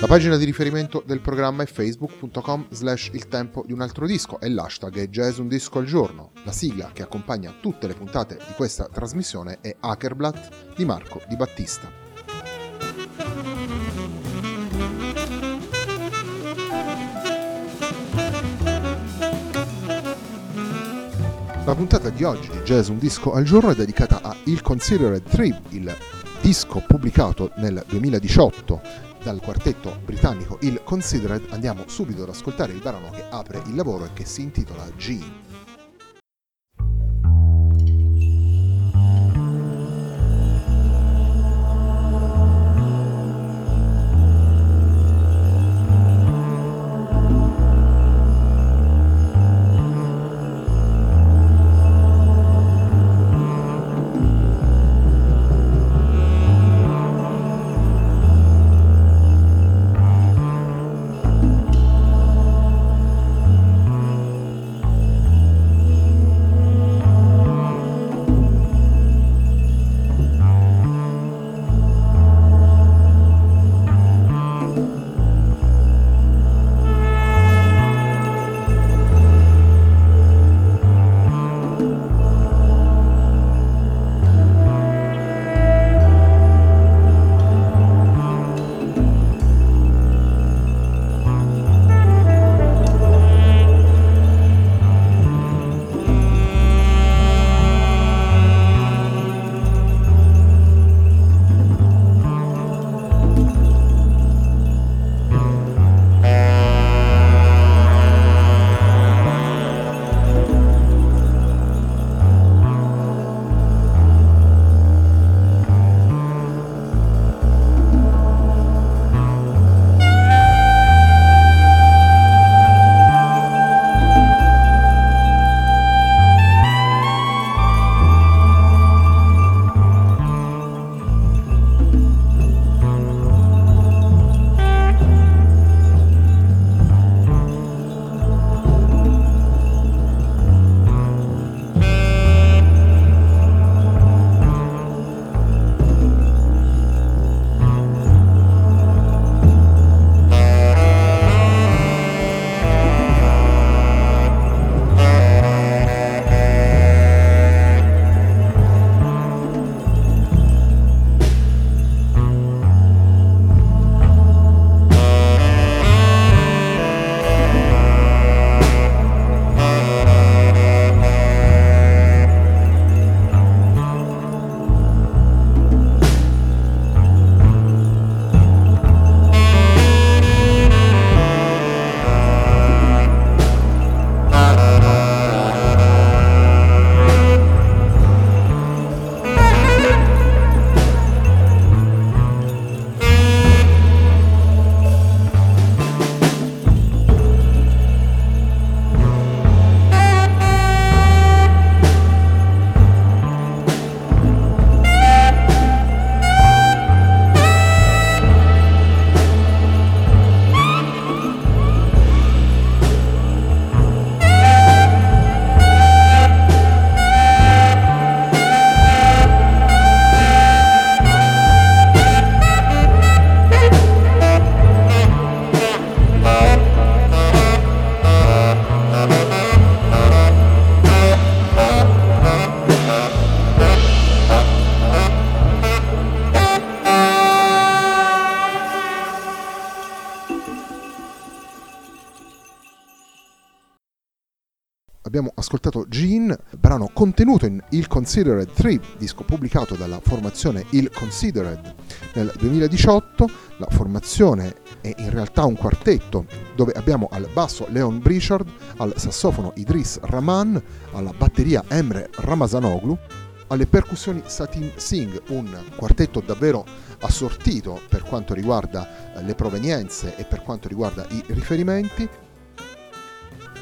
La pagina di riferimento del programma è facebook.com slash il tempo di un altro disco e l'hashtag è jazz un disco al giorno. La sigla che accompagna tutte le puntate di questa trasmissione è Hackerblatt di Marco Di Battista. La puntata di oggi di Jazz Un Disco al Giorno è dedicata a Il Considered Trip, il disco pubblicato nel 2018 dal quartetto britannico il Considered andiamo subito ad ascoltare il brano che apre il lavoro e che si intitola G. ascoltato Gene, brano contenuto in Il Considered 3, disco pubblicato dalla formazione Il Considered nel 2018. La formazione è in realtà un quartetto dove abbiamo al basso Leon Brichard, al sassofono Idris Rahman, alla batteria Emre Ramazanoglu, alle percussioni Satin Singh, un quartetto davvero assortito per quanto riguarda eh, le provenienze e per quanto riguarda i riferimenti,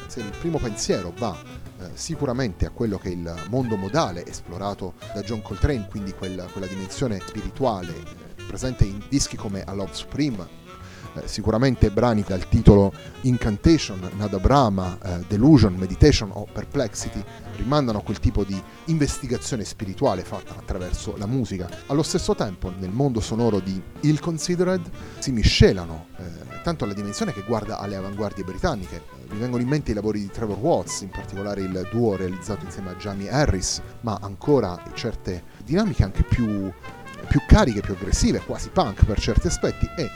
se il primo pensiero va sicuramente a quello che è il mondo modale esplorato da John Coltrane, quindi quella, quella dimensione spirituale eh, presente in dischi come A Love Supreme, eh, sicuramente brani dal titolo Incantation, Nada Brahma, eh, Delusion, Meditation o Perplexity rimandano a quel tipo di investigazione spirituale fatta attraverso la musica. Allo stesso tempo, nel mondo sonoro di Ill Considered si miscelano eh, tanto alla dimensione che guarda alle avanguardie britanniche. Mi vengono in mente i lavori di Trevor Watts, in particolare il duo realizzato insieme a Jamie Harris, ma ancora certe dinamiche anche più, più cariche, più aggressive, quasi punk per certi aspetti e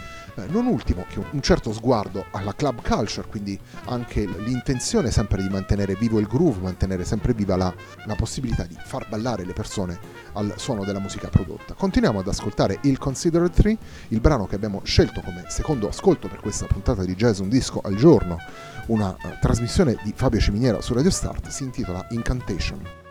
non ultimo che un certo sguardo alla club culture, quindi anche l'intenzione sempre di mantenere vivo il groove, mantenere sempre viva la, la possibilità di far ballare le persone al suono della musica prodotta. Continuiamo ad ascoltare il Considered 3, il brano che abbiamo scelto come secondo ascolto per questa puntata di Jazz Un Disco al Giorno, una uh, trasmissione di Fabio Ciminiera su Radio Start, si intitola Incantation.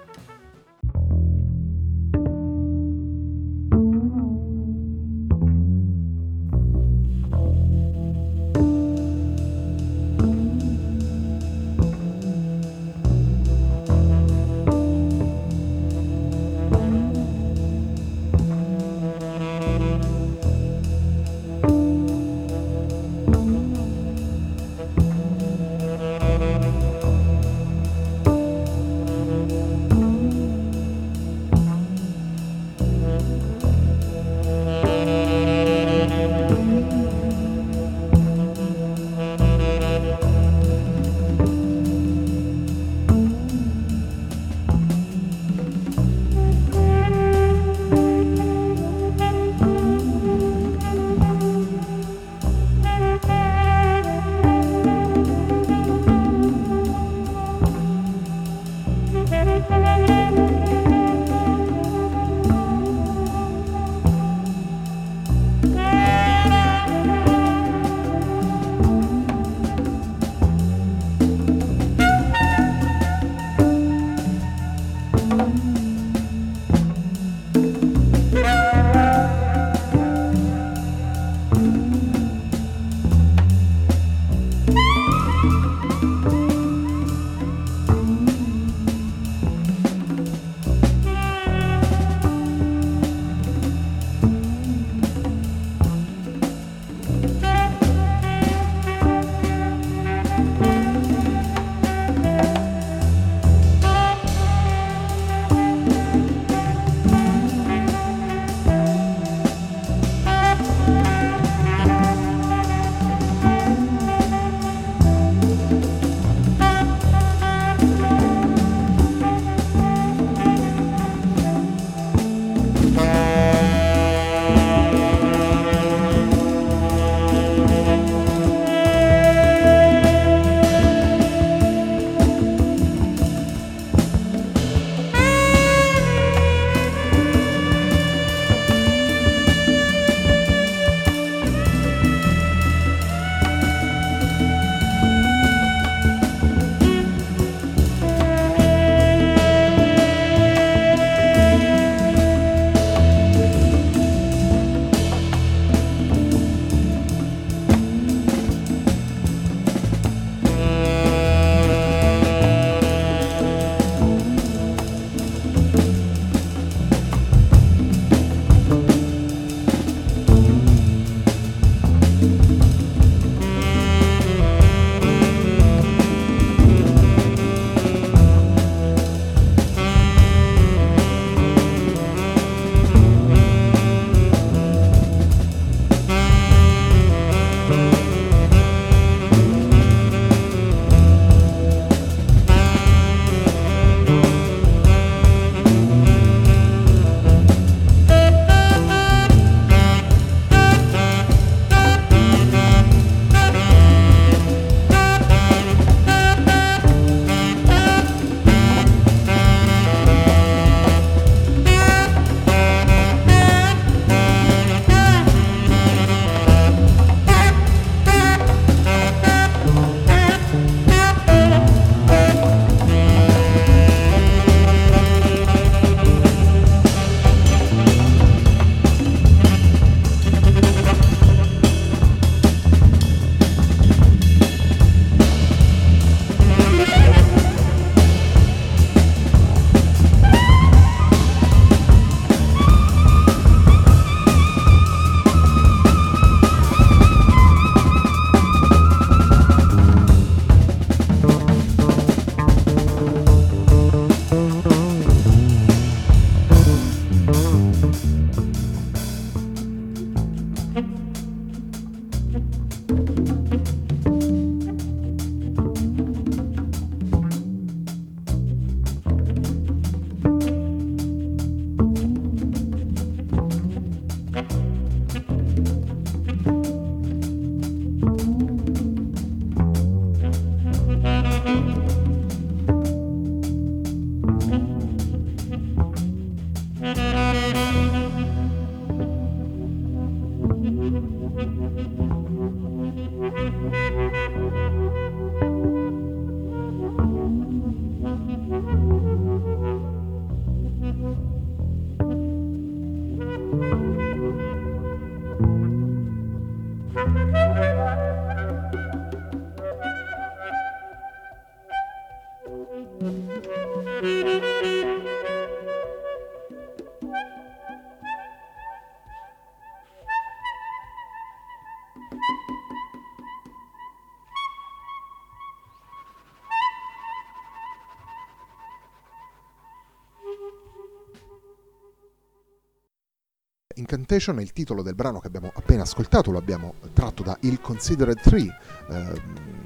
Incantation è il titolo del brano che abbiamo appena ascoltato, lo abbiamo tratto da Il Considered 3, eh,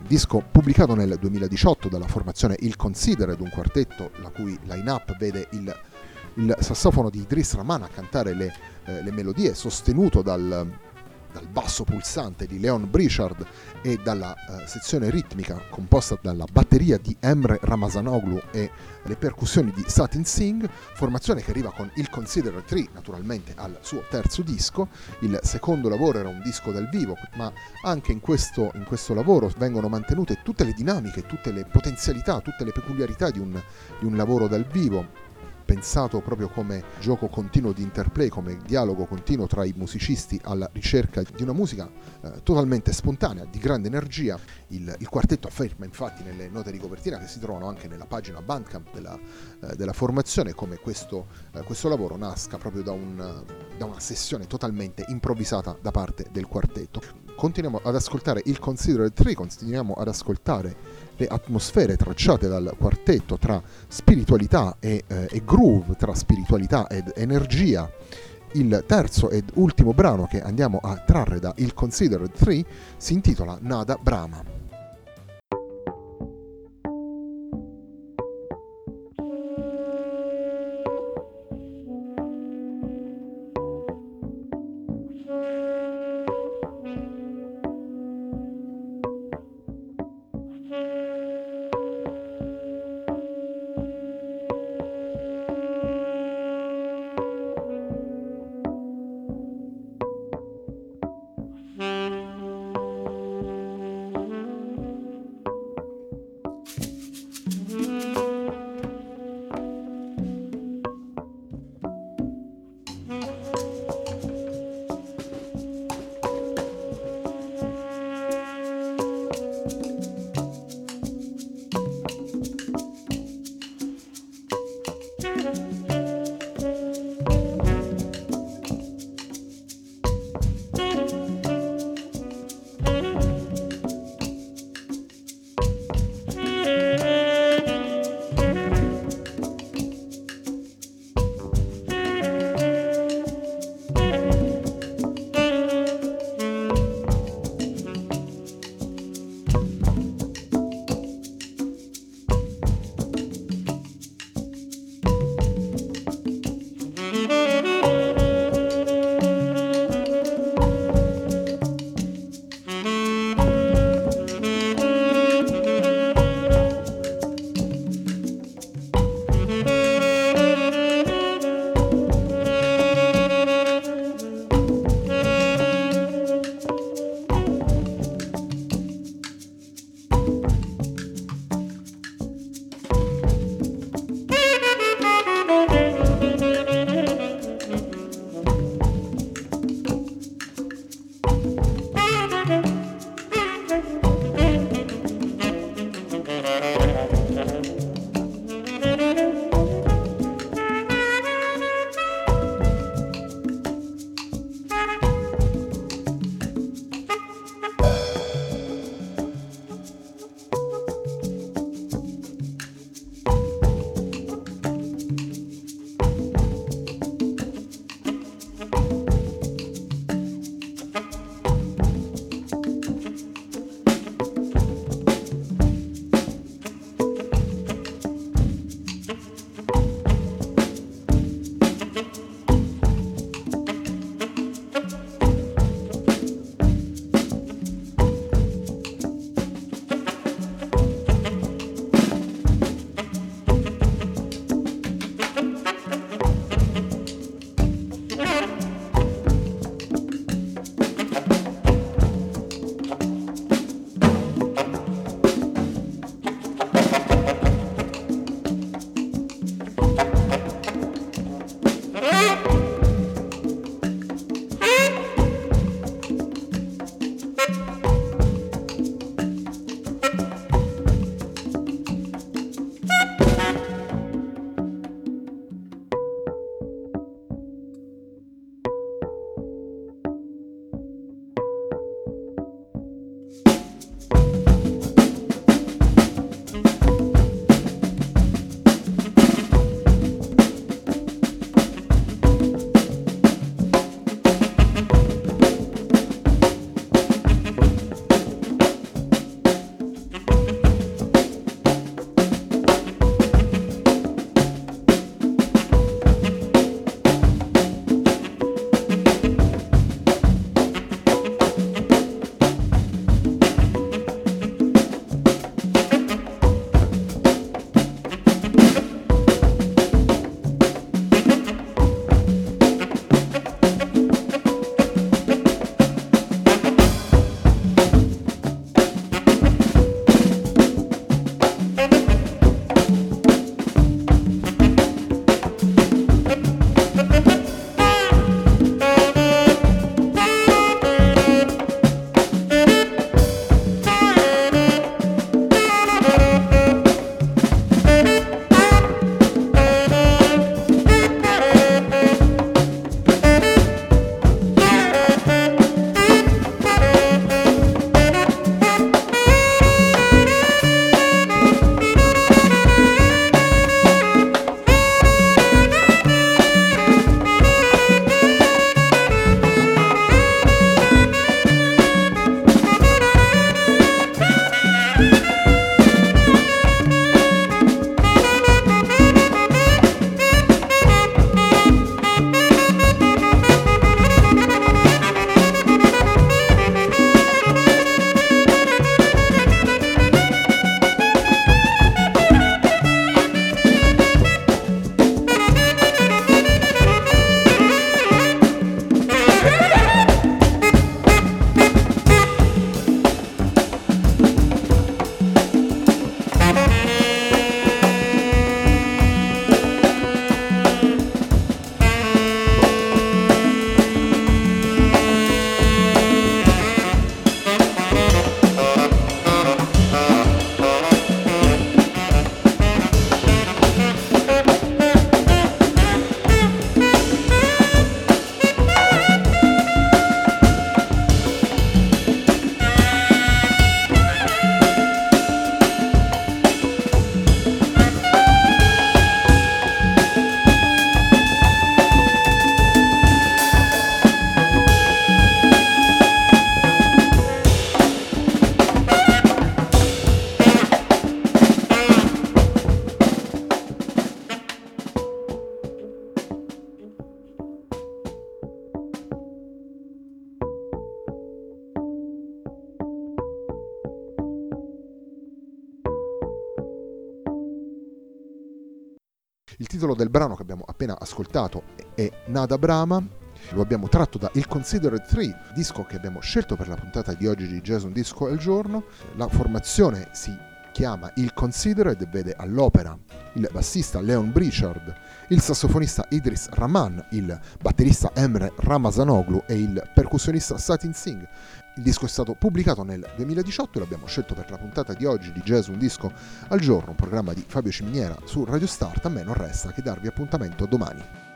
disco pubblicato nel 2018 dalla formazione Il Considered, un quartetto la cui line-up vede il, il sassofono di Idris Rahman a cantare le, eh, le melodie, sostenuto dal dal basso pulsante di Leon Brichard e dalla uh, sezione ritmica composta dalla batteria di Emre Ramazanoglu e le percussioni di Satin Singh, formazione che arriva con il Consider 3 naturalmente al suo terzo disco. Il secondo lavoro era un disco dal vivo, ma anche in questo, in questo lavoro vengono mantenute tutte le dinamiche, tutte le potenzialità, tutte le peculiarità di un, di un lavoro dal vivo pensato proprio come gioco continuo di interplay, come dialogo continuo tra i musicisti alla ricerca di una musica eh, totalmente spontanea, di grande energia. Il, il, quartetto afferma infatti nelle note di copertina che si trovano anche nella pagina Bandcamp della, eh, della formazione come questo, eh, questo, lavoro nasca proprio da, un, da una sessione totalmente improvvisata da parte del quartetto. Continuiamo ad ascoltare il Considered 3, continuiamo ad ascoltare le atmosfere tracciate dal quartetto tra spiritualità e, eh, e groove, tra spiritualità ed energia. Il terzo ed ultimo brano che andiamo a trarre da Il Considered 3 si intitola Nada Brahma. Titolo del brano che abbiamo appena ascoltato è Nada Brahma, lo abbiamo tratto da Il Considered 3, disco che abbiamo scelto per la puntata di oggi di Jason Disco al giorno. La formazione si chiama Il Considered e vede all'opera il bassista Leon Brichard, il sassofonista Idris Rahman, il batterista Emre Ramazanoglu e il percussionista Satin Singh. Il disco è stato pubblicato nel 2018 e l'abbiamo scelto per la puntata di oggi di Jazz Un Disco al Giorno, un programma di Fabio Ciminiera su Radio Start. A me non resta che darvi appuntamento domani.